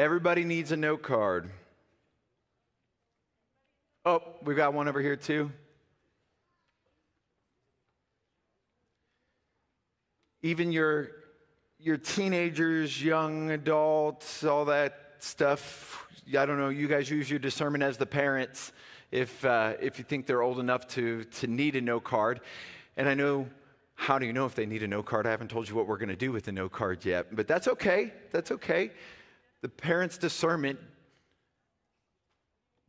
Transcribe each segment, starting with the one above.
Everybody needs a note card. Oh, we've got one over here too. Even your your teenagers, young adults, all that stuff. I don't know. You guys use your discernment as the parents if uh, if you think they're old enough to to need a note card. And I know. How do you know if they need a note card? I haven't told you what we're going to do with the note card yet, but that's okay. That's okay. The parents' discernment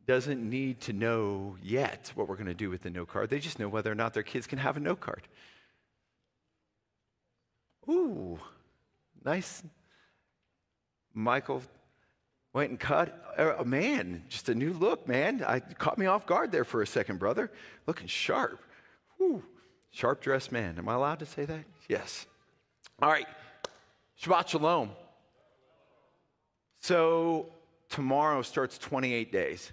doesn't need to know yet what we're going to do with the note card. They just know whether or not their kids can have a note card. Ooh, nice. Michael went and cut. Oh, er, man, just a new look, man. I caught me off guard there for a second, brother. Looking sharp. Ooh, Sharp dressed man. Am I allowed to say that? Yes. All right. Shabbat Shalom. So tomorrow starts 28 days.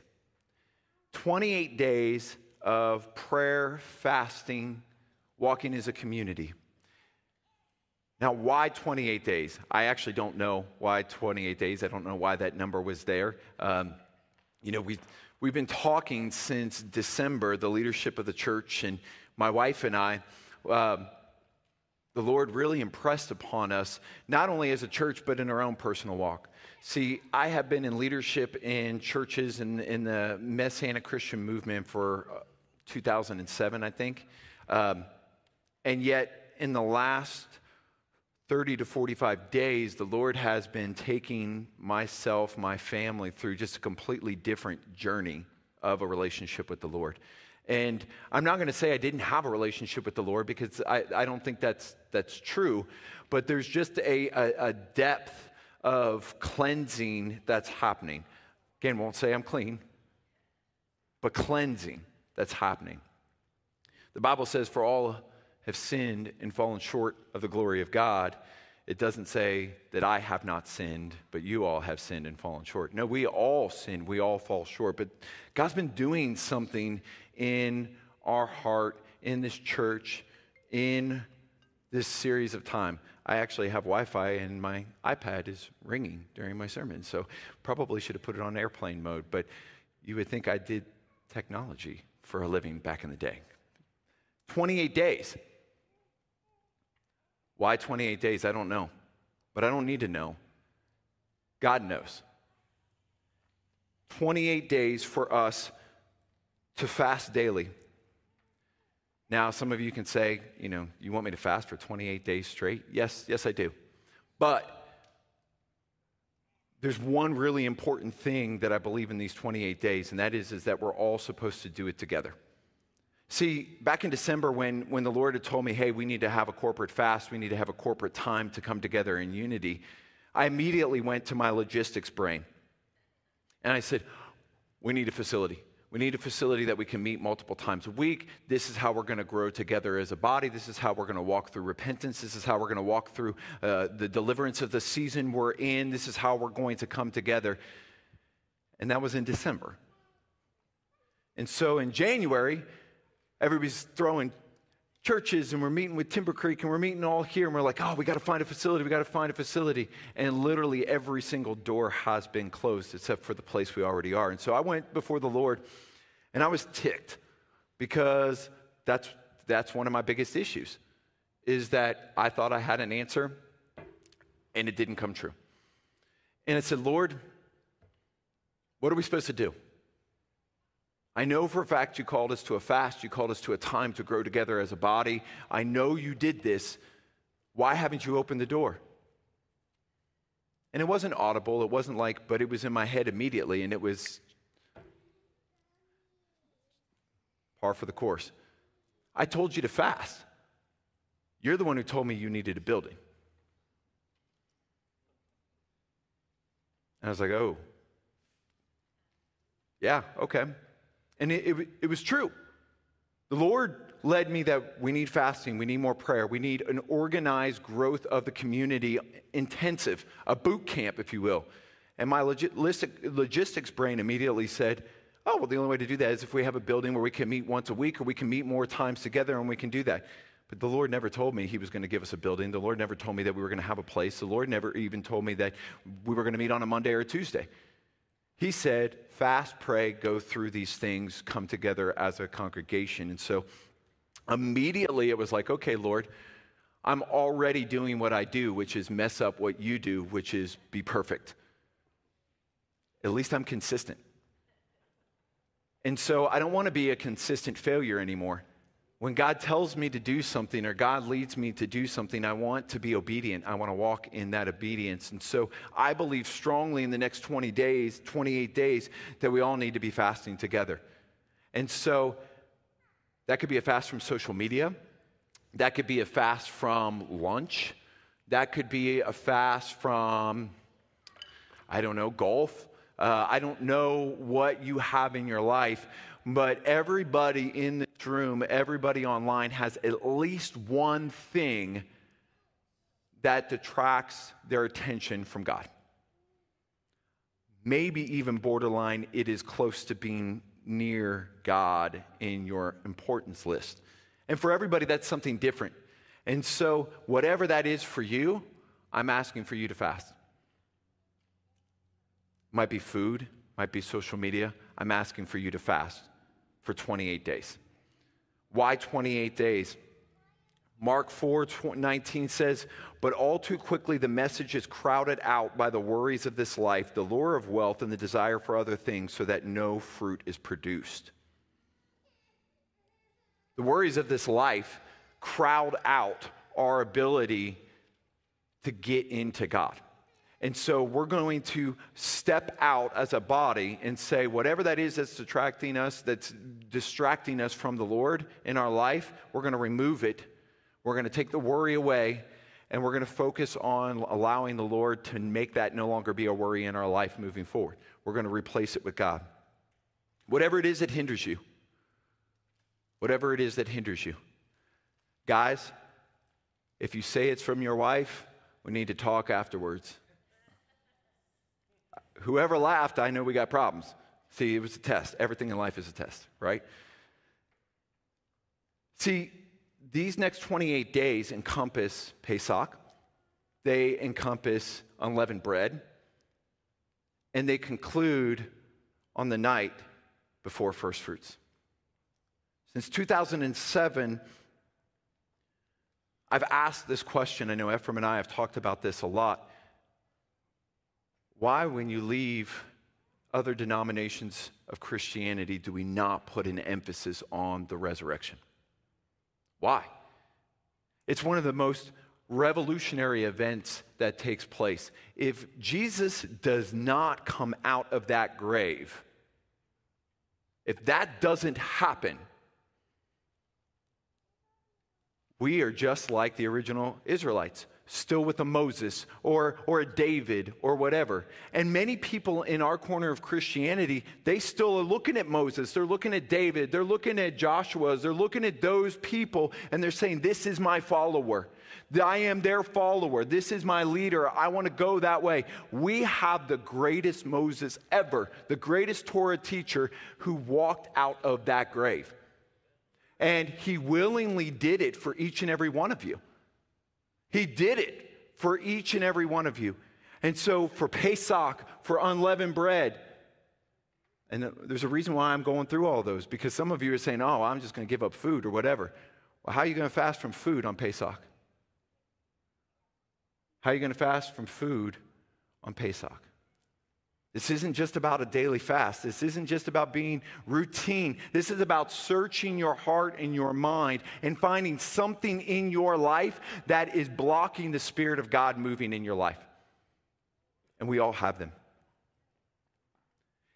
28 days of prayer, fasting, walking as a community. Now, why 28 days? I actually don't know why 28 days. I don't know why that number was there. Um, you know, we've, we've been talking since December, the leadership of the church, and my wife and I. Um, the Lord really impressed upon us, not only as a church, but in our own personal walk. See, I have been in leadership in churches in, in the Messianic Christian movement for uh, 2007, I think. Um, and yet, in the last 30 to 45 days, the Lord has been taking myself, my family through just a completely different journey of a relationship with the Lord. And I'm not going to say I didn't have a relationship with the Lord because I, I don't think that's, that's true, but there's just a, a, a depth of cleansing that's happening. Again, won't say I'm clean, but cleansing that's happening. The Bible says, For all have sinned and fallen short of the glory of God. It doesn't say that I have not sinned, but you all have sinned and fallen short. No, we all sin, we all fall short. But God's been doing something in our heart, in this church, in this series of time. I actually have Wi Fi and my iPad is ringing during my sermon, so probably should have put it on airplane mode. But you would think I did technology for a living back in the day. 28 days. Why 28 days? I don't know. But I don't need to know. God knows. 28 days for us to fast daily. Now, some of you can say, you know, you want me to fast for 28 days straight? Yes, yes, I do. But there's one really important thing that I believe in these 28 days, and that is, is that we're all supposed to do it together. See, back in December, when, when the Lord had told me, hey, we need to have a corporate fast, we need to have a corporate time to come together in unity, I immediately went to my logistics brain. And I said, we need a facility. We need a facility that we can meet multiple times a week. This is how we're going to grow together as a body. This is how we're going to walk through repentance. This is how we're going to walk through uh, the deliverance of the season we're in. This is how we're going to come together. And that was in December. And so in January, everybody's throwing churches and we're meeting with Timber Creek and we're meeting all here and we're like, oh, we got to find a facility, we got to find a facility. And literally every single door has been closed except for the place we already are. And so I went before the Lord and I was ticked because that's, that's one of my biggest issues is that I thought I had an answer and it didn't come true. And I said, Lord, what are we supposed to do? I know for a fact you called us to a fast, you called us to a time to grow together as a body. I know you did this. Why haven't you opened the door? And it wasn't audible, it wasn't like, but it was in my head immediately, and it was par for the course. I told you to fast. You're the one who told me you needed a building. And I was like, oh, yeah, okay. And it, it, it was true. The Lord led me that we need fasting, we need more prayer, we need an organized growth of the community, intensive, a boot camp, if you will. And my logistics brain immediately said, Oh, well, the only way to do that is if we have a building where we can meet once a week or we can meet more times together and we can do that. But the Lord never told me He was going to give us a building. The Lord never told me that we were going to have a place. The Lord never even told me that we were going to meet on a Monday or a Tuesday. He said, fast, pray, go through these things, come together as a congregation. And so immediately it was like, okay, Lord, I'm already doing what I do, which is mess up what you do, which is be perfect. At least I'm consistent. And so I don't want to be a consistent failure anymore. When God tells me to do something or God leads me to do something, I want to be obedient. I want to walk in that obedience. And so I believe strongly in the next 20 days, 28 days, that we all need to be fasting together. And so that could be a fast from social media. That could be a fast from lunch. That could be a fast from, I don't know, golf. Uh, I don't know what you have in your life, but everybody in this room, everybody online has at least one thing that detracts their attention from God. Maybe even borderline, it is close to being near God in your importance list. And for everybody, that's something different. And so, whatever that is for you, I'm asking for you to fast. Might be food, might be social media. I'm asking for you to fast for 28 days. Why 28 days? Mark 4 19 says, But all too quickly the message is crowded out by the worries of this life, the lure of wealth, and the desire for other things, so that no fruit is produced. The worries of this life crowd out our ability to get into God. And so we're going to step out as a body and say, whatever that is that's distracting us, that's distracting us from the Lord in our life, we're going to remove it. We're going to take the worry away, and we're going to focus on allowing the Lord to make that no longer be a worry in our life moving forward. We're going to replace it with God. Whatever it is that hinders you, whatever it is that hinders you. Guys, if you say it's from your wife, we need to talk afterwards whoever laughed, I know we got problems. See, it was a test. Everything in life is a test, right? See, these next 28 days encompass Pesach, they encompass unleavened bread, and they conclude on the night before first fruits. Since 2007, I've asked this question. I know Ephraim and I have talked about this a lot. Why, when you leave other denominations of Christianity, do we not put an emphasis on the resurrection? Why? It's one of the most revolutionary events that takes place. If Jesus does not come out of that grave, if that doesn't happen, we are just like the original Israelites still with a Moses or, or a David or whatever. And many people in our corner of Christianity, they still are looking at Moses, they're looking at David, they're looking at Joshua's, they're looking at those people, and they're saying, This is my follower. I am their follower. This is my leader. I want to go that way. We have the greatest Moses ever, the greatest Torah teacher who walked out of that grave. And he willingly did it for each and every one of you. He did it for each and every one of you. And so for Pesach, for unleavened bread, and there's a reason why I'm going through all those because some of you are saying, oh, I'm just going to give up food or whatever. Well, how are you going to fast from food on Pesach? How are you going to fast from food on Pesach? This isn't just about a daily fast. This isn't just about being routine. This is about searching your heart and your mind and finding something in your life that is blocking the Spirit of God moving in your life. And we all have them.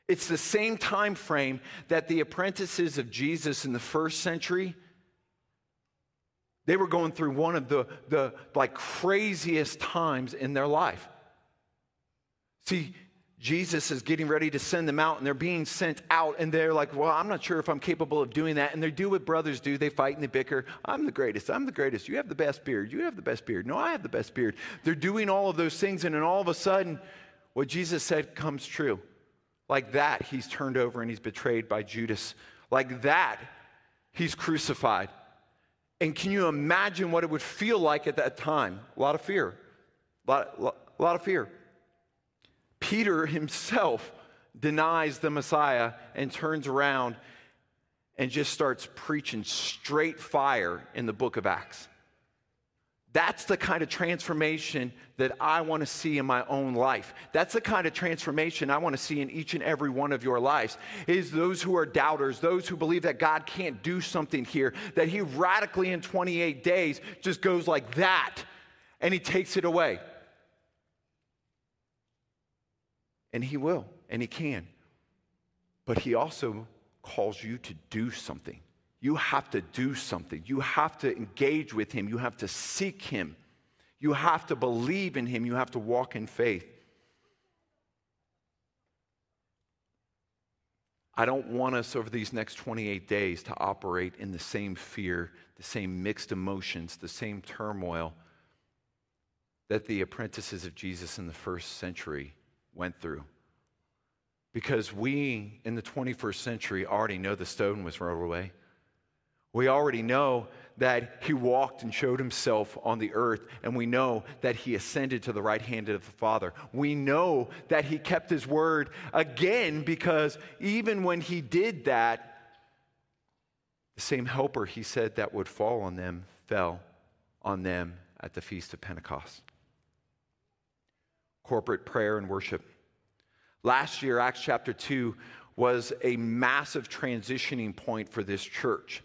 It's the same time frame that the apprentices of Jesus in the first century they were going through one of the, the like craziest times in their life. See, Jesus is getting ready to send them out and they're being sent out and they're like, well, I'm not sure if I'm capable of doing that. And they do what brothers do. They fight and they bicker. I'm the greatest. I'm the greatest. You have the best beard. You have the best beard. No, I have the best beard. They're doing all of those things. And then all of a sudden, what Jesus said comes true. Like that, he's turned over and he's betrayed by Judas. Like that, he's crucified. And can you imagine what it would feel like at that time? A lot of fear. A lot, a lot of fear. Peter himself denies the Messiah and turns around and just starts preaching straight fire in the book of Acts. That's the kind of transformation that I want to see in my own life. That's the kind of transformation I want to see in each and every one of your lives. Is those who are doubters, those who believe that God can't do something here, that he radically in 28 days just goes like that and he takes it away. And he will, and he can. But he also calls you to do something. You have to do something. You have to engage with Him. You have to seek Him. You have to believe in Him. You have to walk in faith. I don't want us over these next 28 days to operate in the same fear, the same mixed emotions, the same turmoil that the apprentices of Jesus in the first century went through. Because we in the 21st century already know the stone was rolled away. We already know that he walked and showed himself on the earth, and we know that he ascended to the right hand of the Father. We know that he kept his word again because even when he did that, the same helper he said that would fall on them fell on them at the Feast of Pentecost. Corporate prayer and worship. Last year, Acts chapter 2 was a massive transitioning point for this church.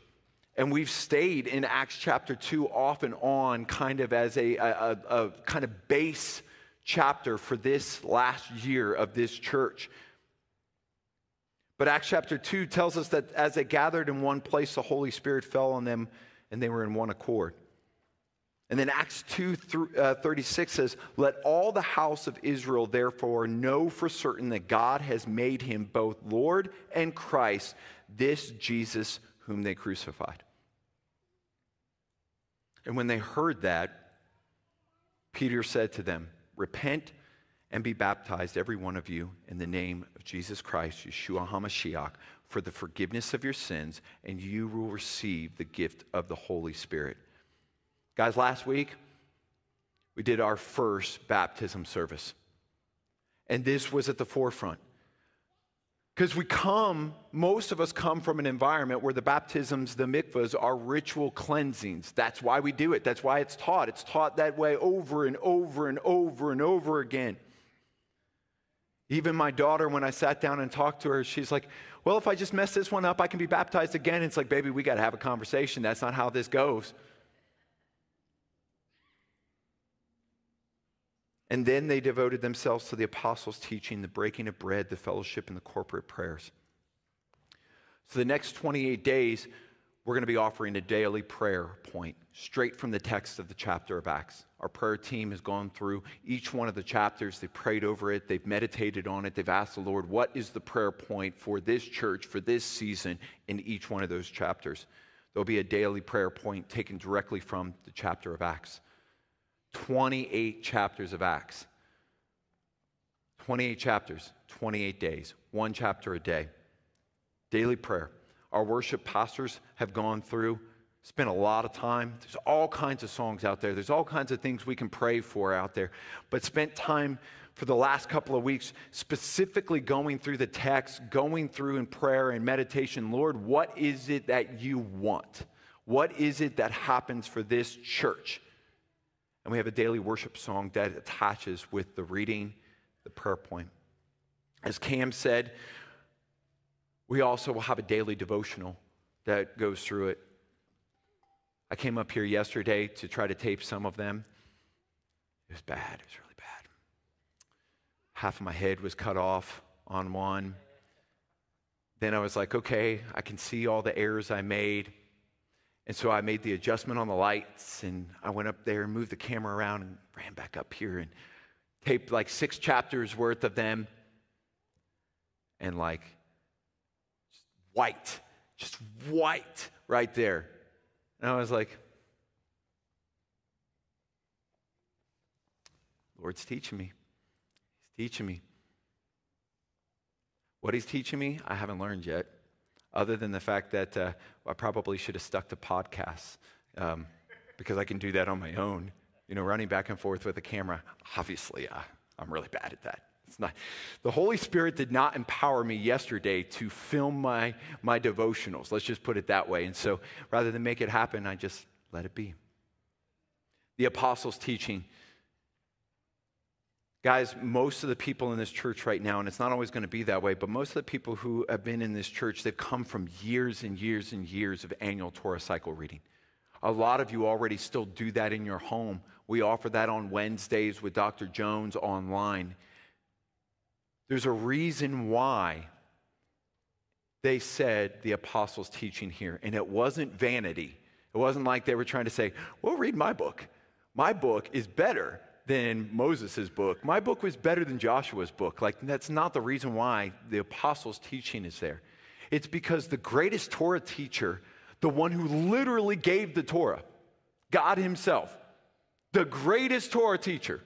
And we've stayed in Acts chapter 2 off and on, kind of as a, a, a, kind of base chapter for this last year of this church. But Acts chapter 2 tells us that as they gathered in one place, the Holy Spirit fell on them and they were in one accord. And then Acts 2 uh, 36 says, Let all the house of Israel therefore know for certain that God has made him both Lord and Christ, this Jesus whom they crucified. And when they heard that, Peter said to them, Repent and be baptized, every one of you, in the name of Jesus Christ, Yeshua HaMashiach, for the forgiveness of your sins, and you will receive the gift of the Holy Spirit. Guys, last week we did our first baptism service. And this was at the forefront. Because we come, most of us come from an environment where the baptisms, the mikvahs, are ritual cleansings. That's why we do it. That's why it's taught. It's taught that way over and over and over and over again. Even my daughter, when I sat down and talked to her, she's like, Well, if I just mess this one up, I can be baptized again. It's like, Baby, we got to have a conversation. That's not how this goes. And then they devoted themselves to the apostles' teaching, the breaking of bread, the fellowship, and the corporate prayers. So the next 28 days, we're going to be offering a daily prayer point straight from the text of the chapter of Acts. Our prayer team has gone through each one of the chapters. They've prayed over it, they've meditated on it, they've asked the Lord, what is the prayer point for this church, for this season, in each one of those chapters. There'll be a daily prayer point taken directly from the chapter of Acts. 28 chapters of Acts. 28 chapters, 28 days, one chapter a day. Daily prayer. Our worship pastors have gone through, spent a lot of time. There's all kinds of songs out there, there's all kinds of things we can pray for out there, but spent time for the last couple of weeks specifically going through the text, going through in prayer and meditation. Lord, what is it that you want? What is it that happens for this church? And we have a daily worship song that attaches with the reading, the prayer point. As Cam said, we also will have a daily devotional that goes through it. I came up here yesterday to try to tape some of them. It was bad. It was really bad. Half of my head was cut off on one. Then I was like, okay, I can see all the errors I made. And so I made the adjustment on the lights and I went up there and moved the camera around and ran back up here and taped like six chapters worth of them. And like white, just white right there. And I was like, Lord's teaching me. He's teaching me. What he's teaching me, I haven't learned yet other than the fact that uh, I probably should have stuck to podcasts um, because I can do that on my own. You know, running back and forth with a camera. Obviously, uh, I'm really bad at that. It's not. The Holy Spirit did not empower me yesterday to film my my devotionals. Let's just put it that way. And so, rather than make it happen, I just let it be. The apostles' teaching Guys, most of the people in this church right now, and it's not always going to be that way, but most of the people who have been in this church, they've come from years and years and years of annual Torah cycle reading. A lot of you already still do that in your home. We offer that on Wednesdays with Dr. Jones online. There's a reason why they said the apostles' teaching here, and it wasn't vanity. It wasn't like they were trying to say, well, read my book. My book is better than Moses' book. My book was better than Joshua's book. Like, that's not the reason why the apostles' teaching is there. It's because the greatest Torah teacher, the one who literally gave the Torah, God Himself, the greatest Torah teacher,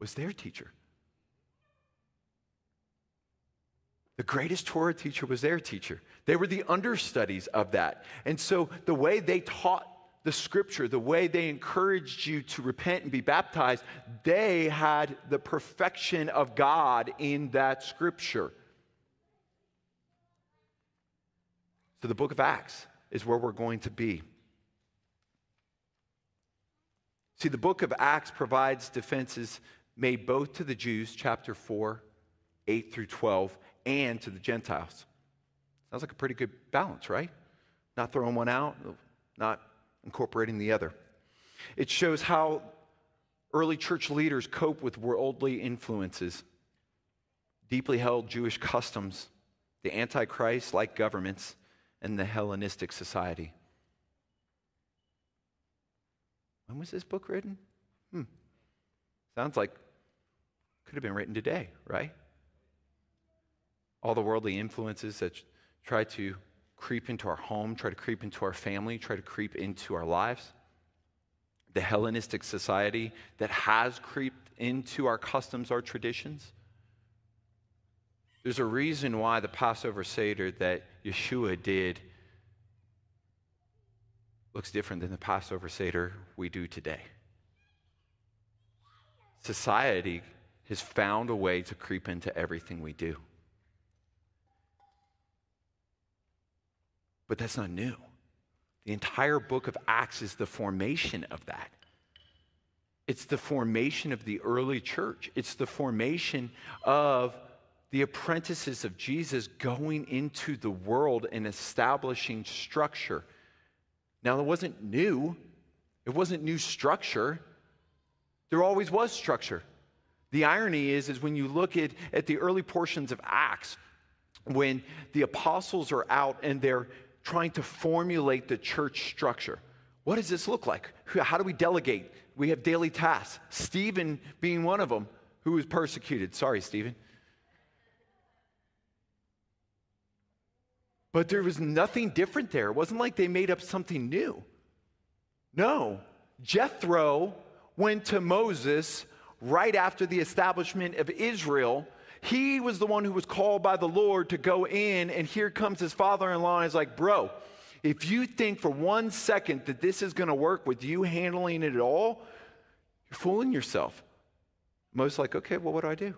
was their teacher. The greatest Torah teacher was their teacher. They were the understudies of that. And so the way they taught the scripture, the way they encouraged you to repent and be baptized, they had the perfection of God in that scripture. So the book of Acts is where we're going to be. See, the book of Acts provides defenses made both to the Jews, chapter 4, 8 through 12, and to the Gentiles. Sounds like a pretty good balance, right? Not throwing one out, not incorporating the other. It shows how early church leaders cope with worldly influences, deeply held Jewish customs, the Antichrist like governments, and the Hellenistic society. When was this book written? Hmm. Sounds like could have been written today, right? All the worldly influences that try to creep into our home, try to creep into our family, try to creep into our lives. The Hellenistic society that has creeped into our customs, our traditions. There's a reason why the Passover Seder that Yeshua did looks different than the Passover Seder we do today. Society has found a way to creep into everything we do. But that's not new. The entire book of Acts is the formation of that. It's the formation of the early church. It's the formation of the apprentices of Jesus going into the world and establishing structure. Now, it wasn't new, it wasn't new structure. There always was structure. The irony is, is when you look at, at the early portions of Acts, when the apostles are out and they're trying to formulate the church structure. What does this look like? How do we delegate? We have daily tasks. Stephen being one of them who was persecuted. Sorry, Stephen. But there was nothing different there. It wasn't like they made up something new. No. Jethro went to Moses right after the establishment of Israel he was the one who was called by the Lord to go in, and here comes his father in law, and he's like, Bro, if you think for one second that this is going to work with you handling it all, you're fooling yourself. Most like, okay, well, what do I do?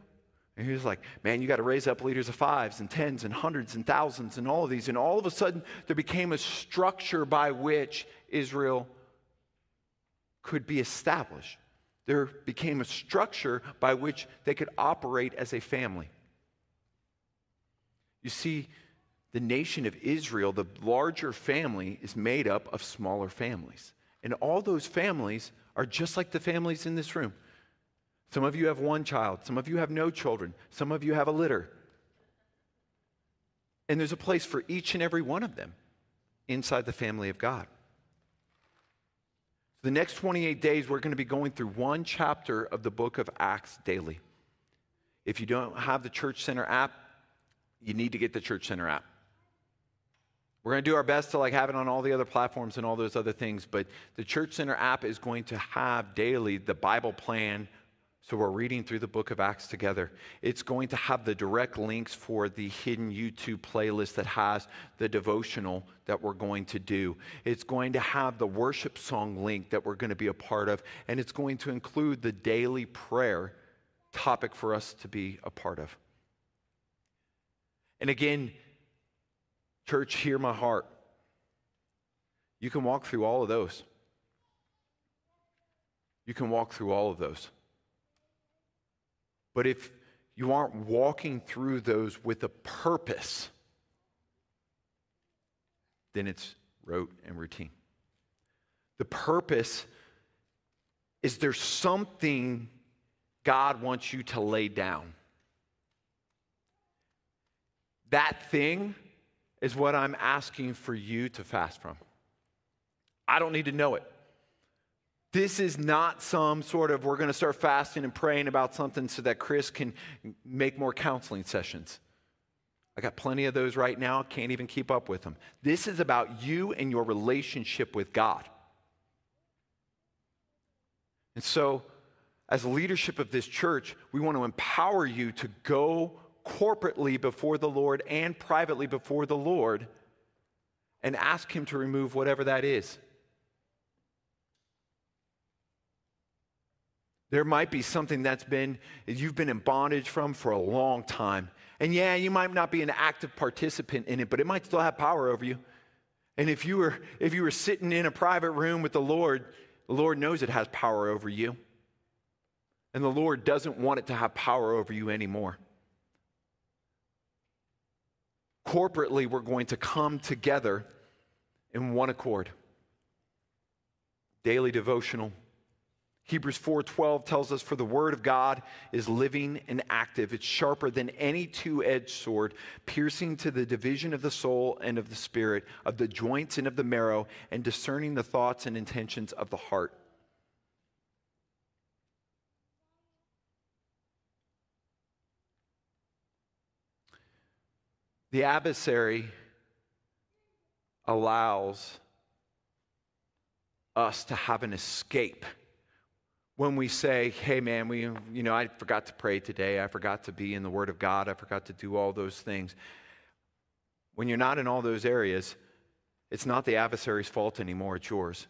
And he was like, man, you got to raise up leaders of fives and tens and hundreds and thousands and all of these. And all of a sudden, there became a structure by which Israel could be established there became a structure by which they could operate as a family. You see, the nation of Israel, the larger family, is made up of smaller families. And all those families are just like the families in this room. Some of you have one child, some of you have no children, some of you have a litter. And there's a place for each and every one of them inside the family of God. The next 28 days, we're going to be going through one chapter of the book of Acts daily. If you don't have the Church Center app, you need to get the Church Center app. We're going to do our best to like have it on all the other platforms and all those other things, but the Church Center app is going to have daily the Bible plan So we're reading through the book of Acts together. It's going to have the direct links for the hidden YouTube playlist that has the devotional that we're going to do. It's going to have the worship song link that we're going to be a part of, and it's going to include the daily prayer topic for us to be a part of. And again, church, hear my heart. You can walk through all of those. You can walk through all of those. But if you aren't walking through those with a purpose, then it's rote and routine. The purpose is there something God wants you to lay down. That thing is what I'm asking for you to fast from. I don't need to know it. This is not some sort of we're going to start fasting and praying about something so that Chris can make more counseling sessions. I got plenty of those right now, can't even keep up with them. This is about you and your relationship with God. And so, as leadership of this church, we want to empower you to go corporately before the Lord and privately before the Lord and ask Him to remove whatever that is. There might be something that's been, you've been in bondage from for a long time. And yeah, you might not be an active participant in it, but it might still have power over you. And if you were, if you were sitting in a private room with the Lord, the Lord knows it has power over you. And the Lord doesn't want it to have power over you anymore. Corporately, we're going to come together in one accord. Daily devotional Hebrews 4:12 tells us for the word of God is living and active. It's sharper than any two-edged sword, piercing to the division of the soul and of the spirit, of the joints and of the marrow, and discerning the thoughts and intentions of the heart. The adversary allows us to have an escape when we say, hey man, we, you know, I forgot to pray today, I forgot to be in the Word of God, I forgot to do all those things. When you're not in all those areas, it's not the adversary's fault anymore, it's yours.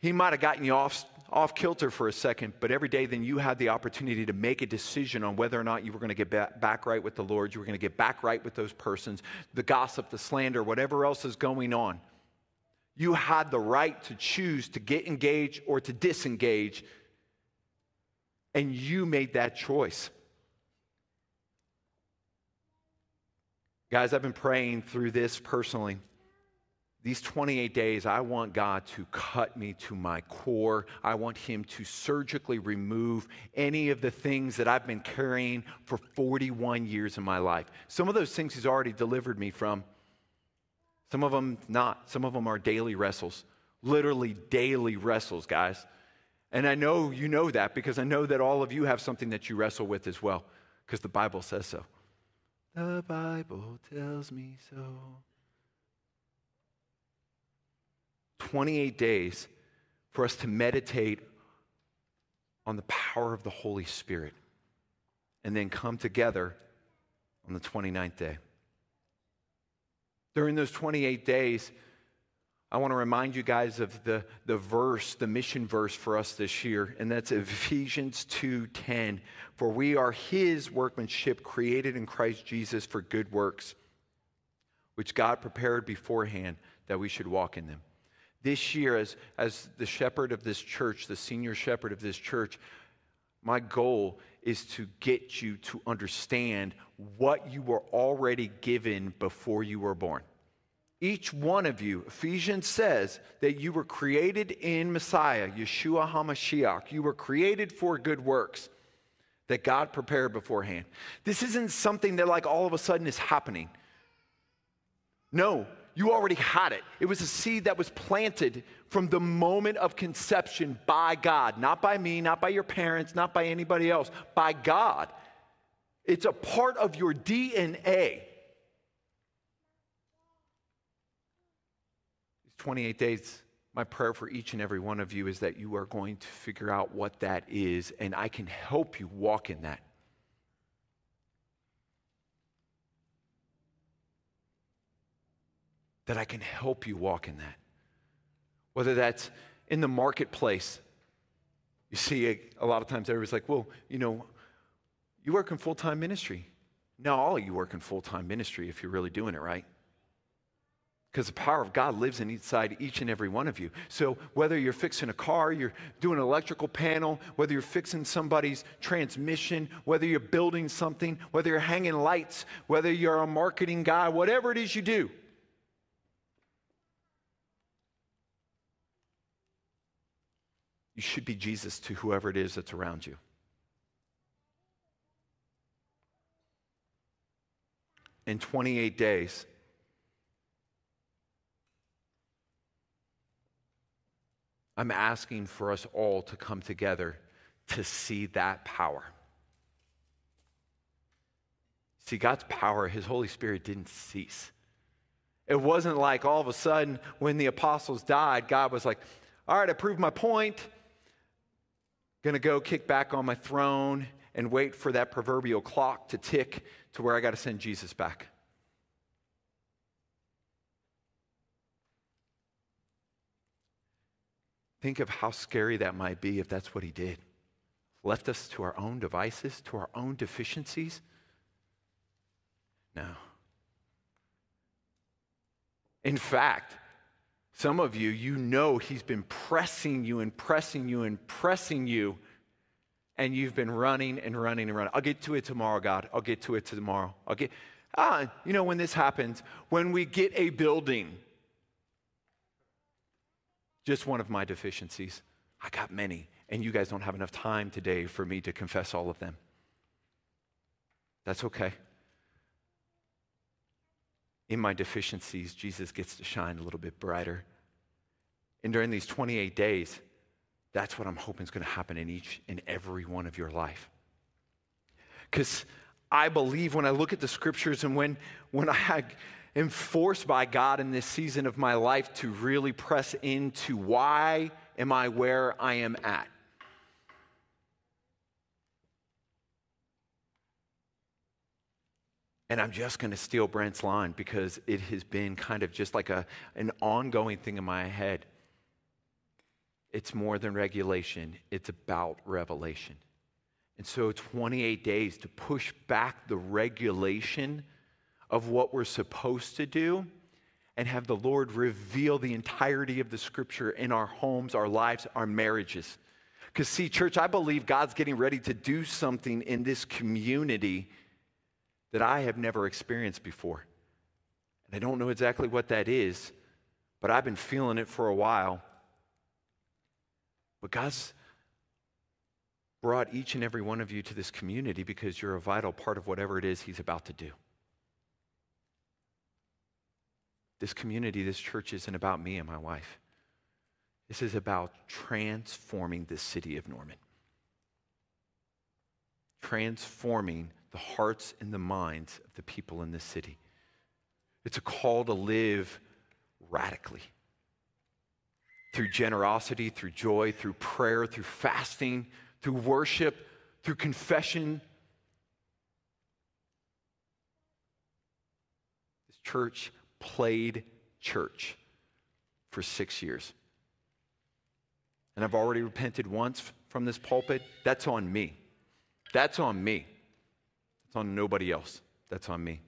He might have gotten you off, off kilter for a second, but every day then you had the opportunity to make a decision on whether or not you were going to get back, back right with the Lord, you were going to get back right with those persons, the gossip, the slander, whatever else is going on. You had the right to choose to get engaged or to disengage and you made that choice. Guys, I've been praying through this personally. These 28 days, I want God to cut me to my core. I want Him to surgically remove any of the things that I've been carrying for 41 years in my life. Some of those things He's already delivered me from, some of them not. Some of them are daily wrestles, literally daily wrestles, guys. And I know you know that because I know that all of you have something that you wrestle with as well, because the Bible says so. The Bible tells me so. 28 days for us to meditate on the power of the Holy Spirit and then come together on the 29th day. During those 28 days, I want to remind you guys of the, the verse, the mission verse for us this year, and that's Ephesians 2:10. For we are his workmanship created in Christ Jesus for good works, which God prepared beforehand that we should walk in them. This year, as, as the shepherd of this church, the senior shepherd of this church, my goal is to get you to understand what you were already given before you were born. Each one of you, Ephesians says that you were created in Messiah, Yeshua HaMashiach. You were created for good works that God prepared beforehand. This isn't something that, like, all of a sudden is happening. No, you already had it. It was a seed that was planted from the moment of conception by God, not by me, not by your parents, not by anybody else, by God. It's a part of your DNA. 28 days my prayer for each and every one of you is that you are going to figure out what that is, and I can help you walk in that. That I can help you walk in that. Whether that's in the marketplace, you see a, lot of times everybody's like, well, you know, you work in full time ministry. No, all you work in full time ministry if you're really doing it right because the power of God lives inside each and every one of you. So, whether you're fixing a car, you're doing an electrical panel, whether you're fixing somebody's transmission, whether you're building something, whether you're hanging lights, whether you're a marketing guy, whatever it is you do, you should be Jesus to whoever it is that's around you. In 28 days, I'm asking for us all to come together to see that power. See, God's power, His Holy Spirit didn't cease. It wasn't like all of a sudden when the apostles died, God was like, all right, I proved my point. Gonna go kick back on my throne and wait for that proverbial clock to tick to where I got to send Jesus back. Think of how scary that might be if that's what he did. Left us to our own devices, to our own deficiencies? No. In fact, some of you, you know he's been pressing you and pressing you and pressing you, and you've been running and running and running. I'll get to it tomorrow, God. I'll get to it tomorrow. I'll get, ah, you know, when this happens, when we get a building, just one of my deficiencies. I got many, and you guys don't have enough time today for me to confess all of them. That's okay. In my deficiencies, Jesus gets to shine a little bit brighter. And during these 28 days, that's what I'm hoping is going to happen in each and every one of your life. Because I believe when I look at the scriptures and when, when I am forced by God in this season of my life to really press into why am I where I am at? And I'm just going to steal Brent's line because it has been kind of just like a, an ongoing thing in my head. It's more than regulation, it's about revelation. And so, 28 days to push back the regulation of what we're supposed to do and have the Lord reveal the entirety of the scripture in our homes, our lives, our marriages. Because, see, church, I believe God's getting ready to do something in this community that I have never experienced before. And I don't know exactly what that is, but I've been feeling it for a while. But God's brought each and every one of you to this community because you're a vital part of whatever it is He's about to do. This community, this church isn't about me and my wife. This is about transforming the city of Norman. Transforming the hearts and the minds of the people in this city. It's a call to live radically through generosity, through joy, through prayer, through fasting, through worship, through confession. This church played church for six years. And I've already repented once from this pulpit. That's on me. That's on me. It's on nobody else. That's on me.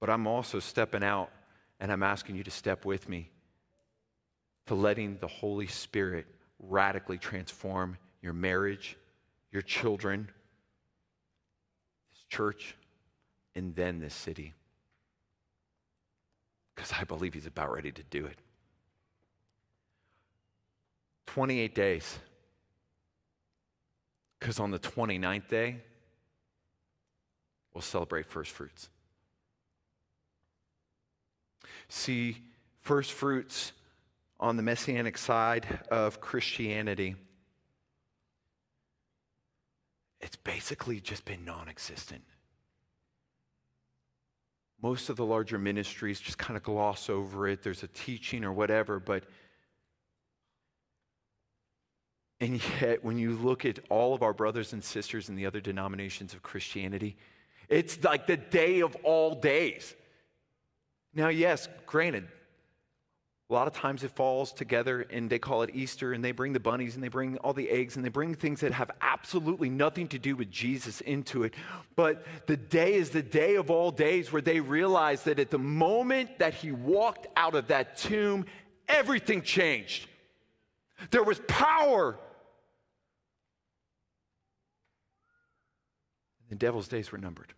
But I'm also stepping out and I'm asking you to step with me to letting the Holy Spirit radically transform your marriage, your children, this church, and then this city because I believe he's about ready to do it. 28 days. Because on the 29th day, we'll celebrate first fruits. See, first fruits on the messianic side of Christianity, it's basically just been non existent. Most of the larger ministries just kind of gloss over it. There's a teaching or whatever, but and yet when you look at all of our brothers and sisters in the other denominations of Christianity, it's like the day of all days. Now, yes, granted, a lot of times it falls together and they call it Easter and they bring the bunnies and they bring all the eggs and they bring things that have absolutely nothing to do with Jesus into it. But the day is the day of all days where they realize that at the moment that he walked out of that tomb, everything changed. There was power. The devil's days were numbered.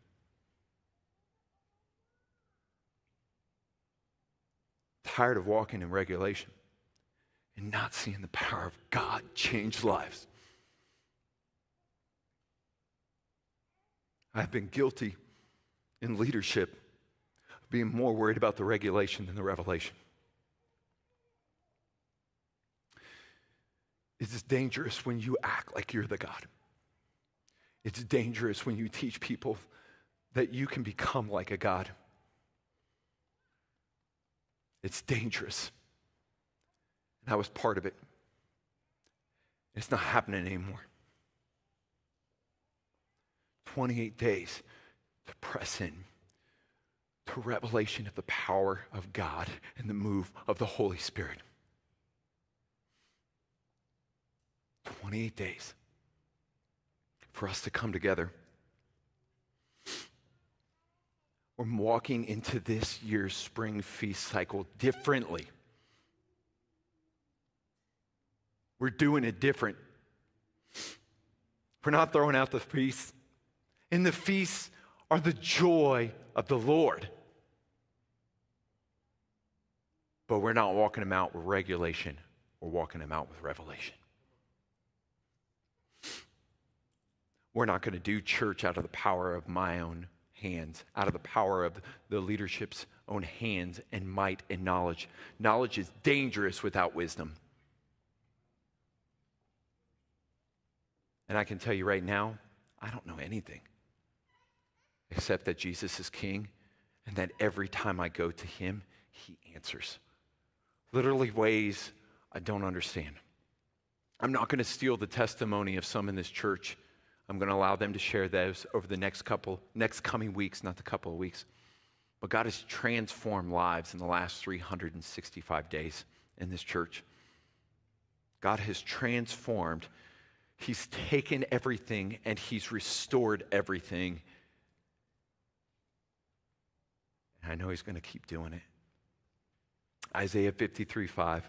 Tired of walking in regulation and not seeing the power of God change lives. I've been guilty in leadership of being more worried about the regulation than the revelation. It's dangerous when you act like you're the God. It's dangerous when you teach people that you can become like a God. It's dangerous. And I was part of it. It's not happening anymore. 28 days to press in to revelation of the power of God and the move of the Holy Spirit. 28 days for us to come together We're walking into this year's spring feast cycle differently. We're doing it different. We're not throwing out the feasts. In the feasts are the joy of the Lord. But we're not walking them out with regulation, we're walking them out with revelation. We're not going to do church out of the power of my own hands, out of the power of the leadership's own hands and might and knowledge. Knowledge is dangerous without wisdom. And I can tell you right now, I don't know anything except that Jesus is king and that every time I go to him, he answers. Literally, ways I don't understand. I'm not going to steal the testimony of some in this church I'm going to allow them to share those over the next couple, next coming weeks, not the couple of weeks. But God has transformed lives in the last 365 days in this church. God has transformed. He's taken everything and He's restored everything. And I know He's going to keep doing it. Isaiah 53 5.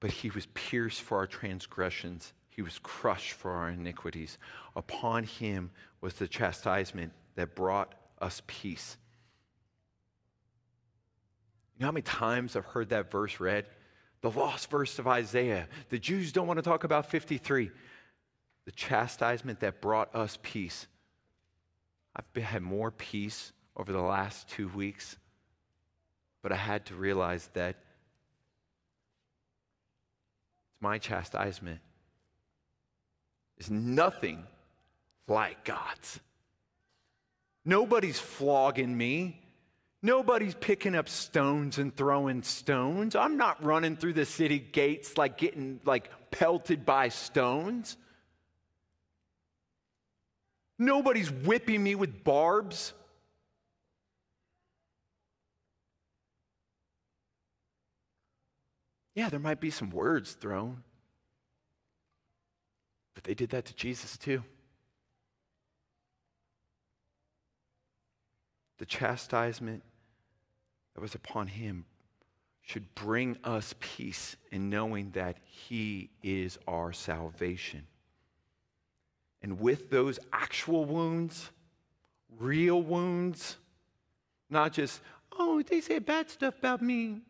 But He was pierced for our transgressions, he was crushed for our iniquities. Upon him was the chastisement that brought us peace. You know how many times I've heard that verse read? The lost verse of Isaiah. The Jews don't want to talk about 53. The chastisement that brought us peace. I've had more peace over the last two weeks, but I had to realize that it's my chastisement is nothing like God's. Nobody's flogging me. Nobody's picking up stones and throwing stones. I'm not running through the city gates like getting like pelted by stones. Nobody's whipping me with barbs. Yeah, there might be some words thrown. But they did that to Jesus too. The chastisement that was upon him should bring us peace in knowing that he is our salvation. And with those actual wounds, real wounds, not just, oh, they say bad stuff about me.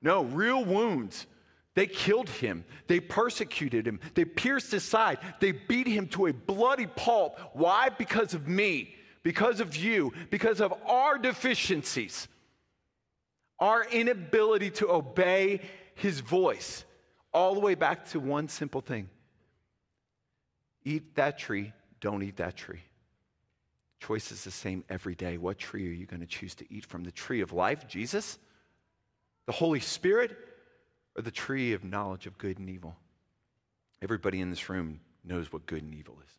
No, real wounds they killed him. They persecuted him. They pierced his side. They beat him to a bloody pulp. Why? Because of me, because of you, because of our deficiencies, our inability to obey his voice. All the way back to one simple thing eat that tree, don't eat that tree. Choice is the same every day. What tree are you going to choose to eat from? The tree of life, Jesus? The Holy Spirit? Or the tree of knowledge of good and evil? Everybody in this room knows what good and evil is.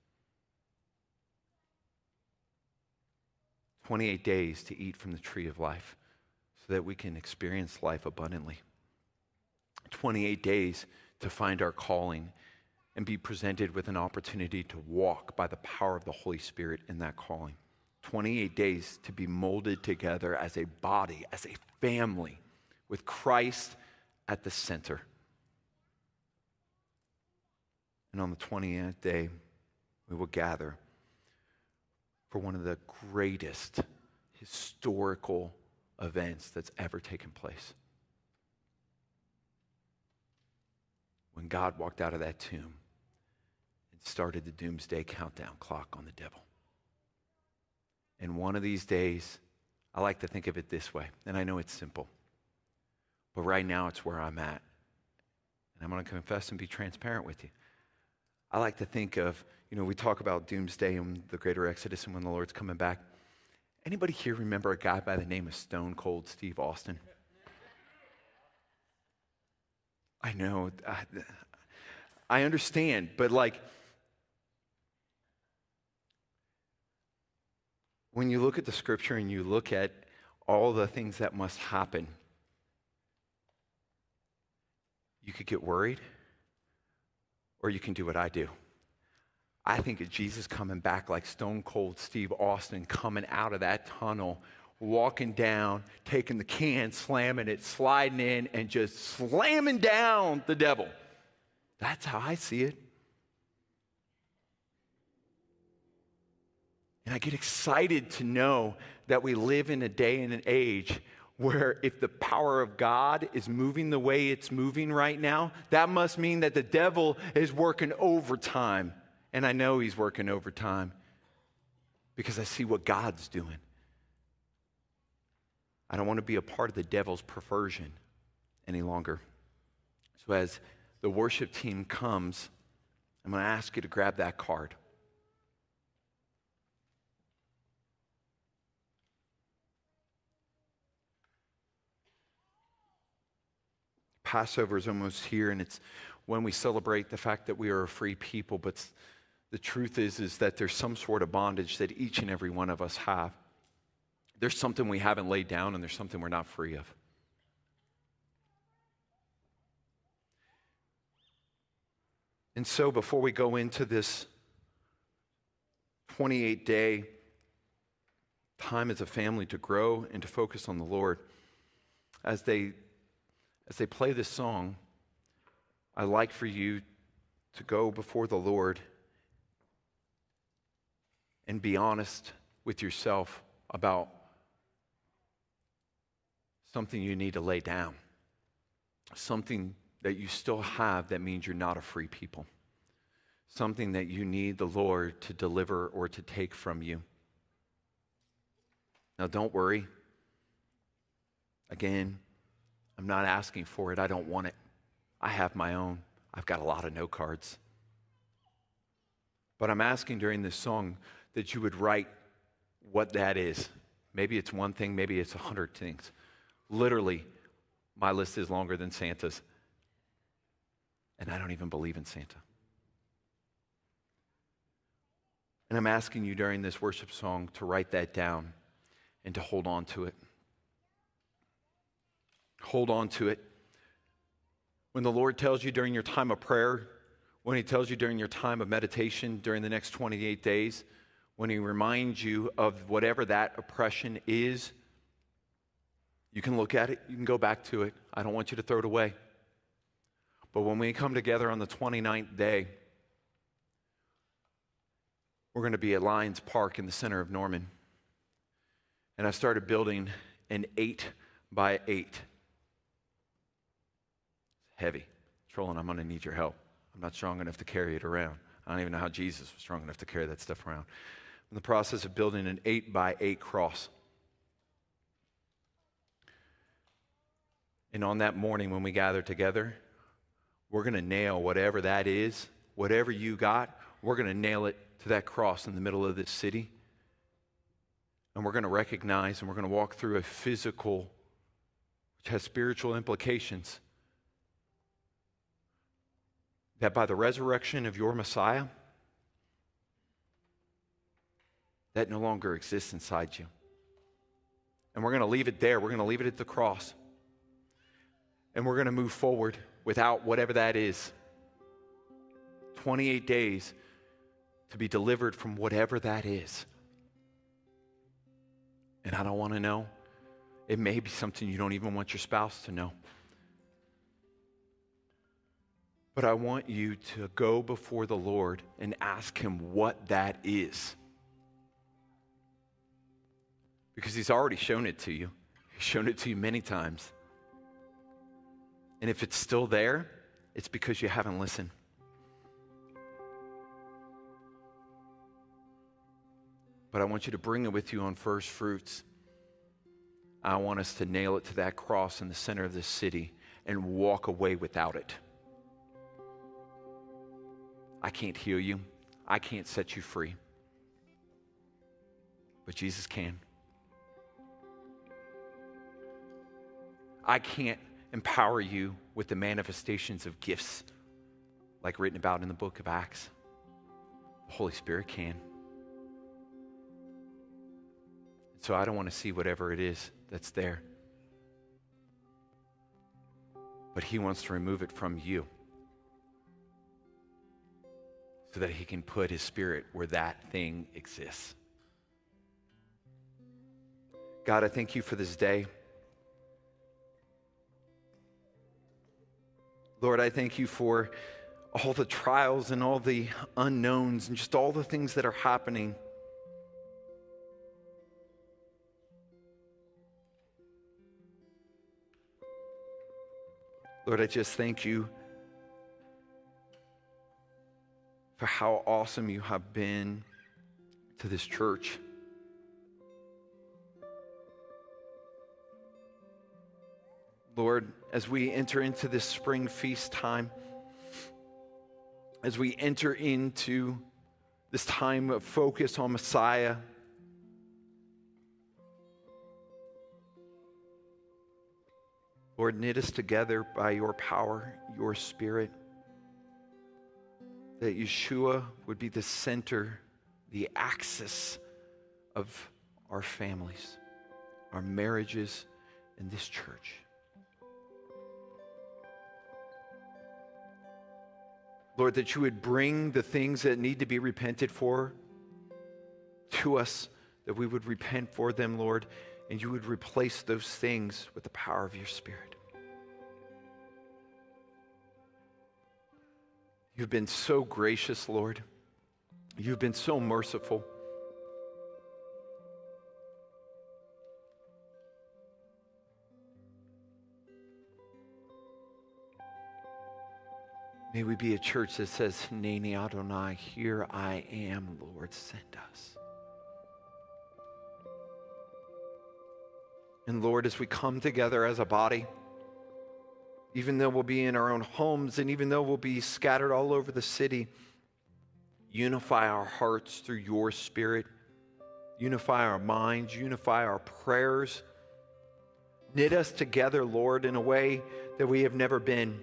28 days to eat from the tree of life so that we can experience life abundantly. 28 days to find our calling and be presented with an opportunity to walk by the power of the Holy Spirit in that calling. 28 days to be molded together as a body, as a family, with Christ at the center. And on the 20th day, we will gather for one of the greatest historical events that's ever taken place. When God walked out of that tomb and started the doomsday countdown clock on the devil. And one of these days, I like to think of it this way, and I know it's simple, but right now it's where I'm at. And I'm going to confess and be transparent with you. I like to think of, you know, we talk about doomsday and the greater exodus and when the Lord's coming back. Anybody here remember a guy by the name of Stone Cold Steve Austin? I know. I, I understand, but like, when you look at the scripture and you look at all the things that must happen, you could get worried, or you can do what I do. I think of Jesus coming back like Stone Cold Steve Austin coming out of that tunnel, walking down, taking the can, slamming it, sliding in, and just slamming down the devil. That's how I see it. And I get excited to know that we live in a day and an age where if the power of God is moving the way it's moving right now, that must mean that the devil is working overtime and I know he's working overtime because I see what God's doing. I don't want to be a part of the devil's perversion any longer. So, as the worship team comes, I'm going to ask you to grab that card. Passover is almost here, and it's when we celebrate the fact that we are a free people, but the truth is is that there's some sort of bondage that each and every one of us have. There's something we haven't laid down and there's something we're not free of. And so before we go into this 28 day time as a family to grow and to focus on the lord as they as they play this song i like for you to go before the lord and be honest with yourself about something you need to lay down, something that you still have that means you're not a free people, something that you need the Lord to deliver or to take from you. Now, don't worry. Again, I'm not asking for it. I don't want it. I have my own. I've got a lot of note cards. But I'm asking during this song that you would write what that is. Maybe it's one thing, maybe it's a hundred things. Literally, my list is longer than Santa's. And I don't even believe in Santa. And I'm asking you during this worship song to write that down and to hold on to it. Hold on to it. When the Lord tells you during your time of prayer, when He tells you during your time of meditation during the next 28 days, when he reminds you of whatever that oppression is, you can look at it, you can go back to it. I don't want you to throw it away. But when we come together on the 29th day, we're going to be at Lions Park in the center of Norman. And I started building an eight by eight. Heavy. Trolling, I'm going to need your help. I'm not strong enough to carry it around. I don't even know how Jesus was strong enough to carry that stuff around in the process of building an eight by eight cross. And on that morning when we gather together, we're going to nail whatever that is, whatever you got, we're going to nail it to that cross in the middle of this city. And we're going to recognize and we're going to walk through a physical, which has spiritual implications. That by the resurrection of your Messiah, that no longer exists inside you. And we're going to leave it there. We're going to leave it at the cross. And we're going to move forward without whatever that is. 28 days to be delivered from whatever that is. And I don't want to know. It may be something you don't even want your spouse to know. But I want you to go before the Lord and ask Him what that is. Because He's already shown it to you, He's shown it to you many times. And if it's still there, it's because you haven't listened. But I want you to bring it with you on first fruits. I want us to nail it to that cross in the center of this city and walk away without it. I can't heal you. I can't set you free. But Jesus can. I can't empower you with the manifestations of gifts like written about in the book of Acts. The Holy Spirit can. So I don't want to see whatever it is that's there. But He wants to remove it from you so that He can put His Spirit where that thing exists. God, I thank you for this day. Lord, I thank you for all the trials and all the unknowns and just all the things that are happening. Lord, I just thank you for how awesome you have been to this church. Lord, as we enter into this spring feast time, as we enter into this time of focus on Messiah, Lord, knit us together by your power, your spirit, that Yeshua would be the center, the axis of our families, our marriages, and this church. Lord, that you would bring the things that need to be repented for to us, that we would repent for them, Lord, and you would replace those things with the power of your Spirit. You've been so gracious, Lord. You've been so merciful. May we be a church that says, Hineni Adonai, here I am, Lord, send us. And Lord, as we come together as a body, even though we'll be in our own homes and even though we'll be scattered all over the city, unify our hearts through your spirit, unify our minds, unify our prayers. Knit us together, Lord, in a way that we have never been.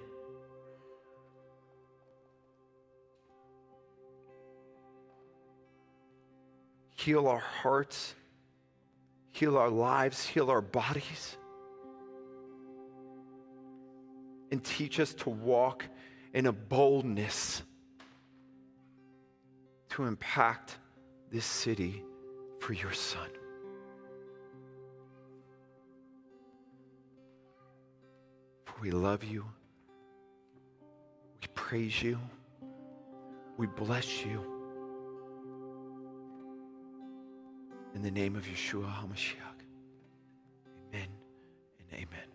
heal our hearts, heal our lives, heal our bodies, and teach us to walk in a boldness to impact this city for your son. For we love you. We praise you. We bless you. In the name of Yeshua HaMashiach. Amen and amen.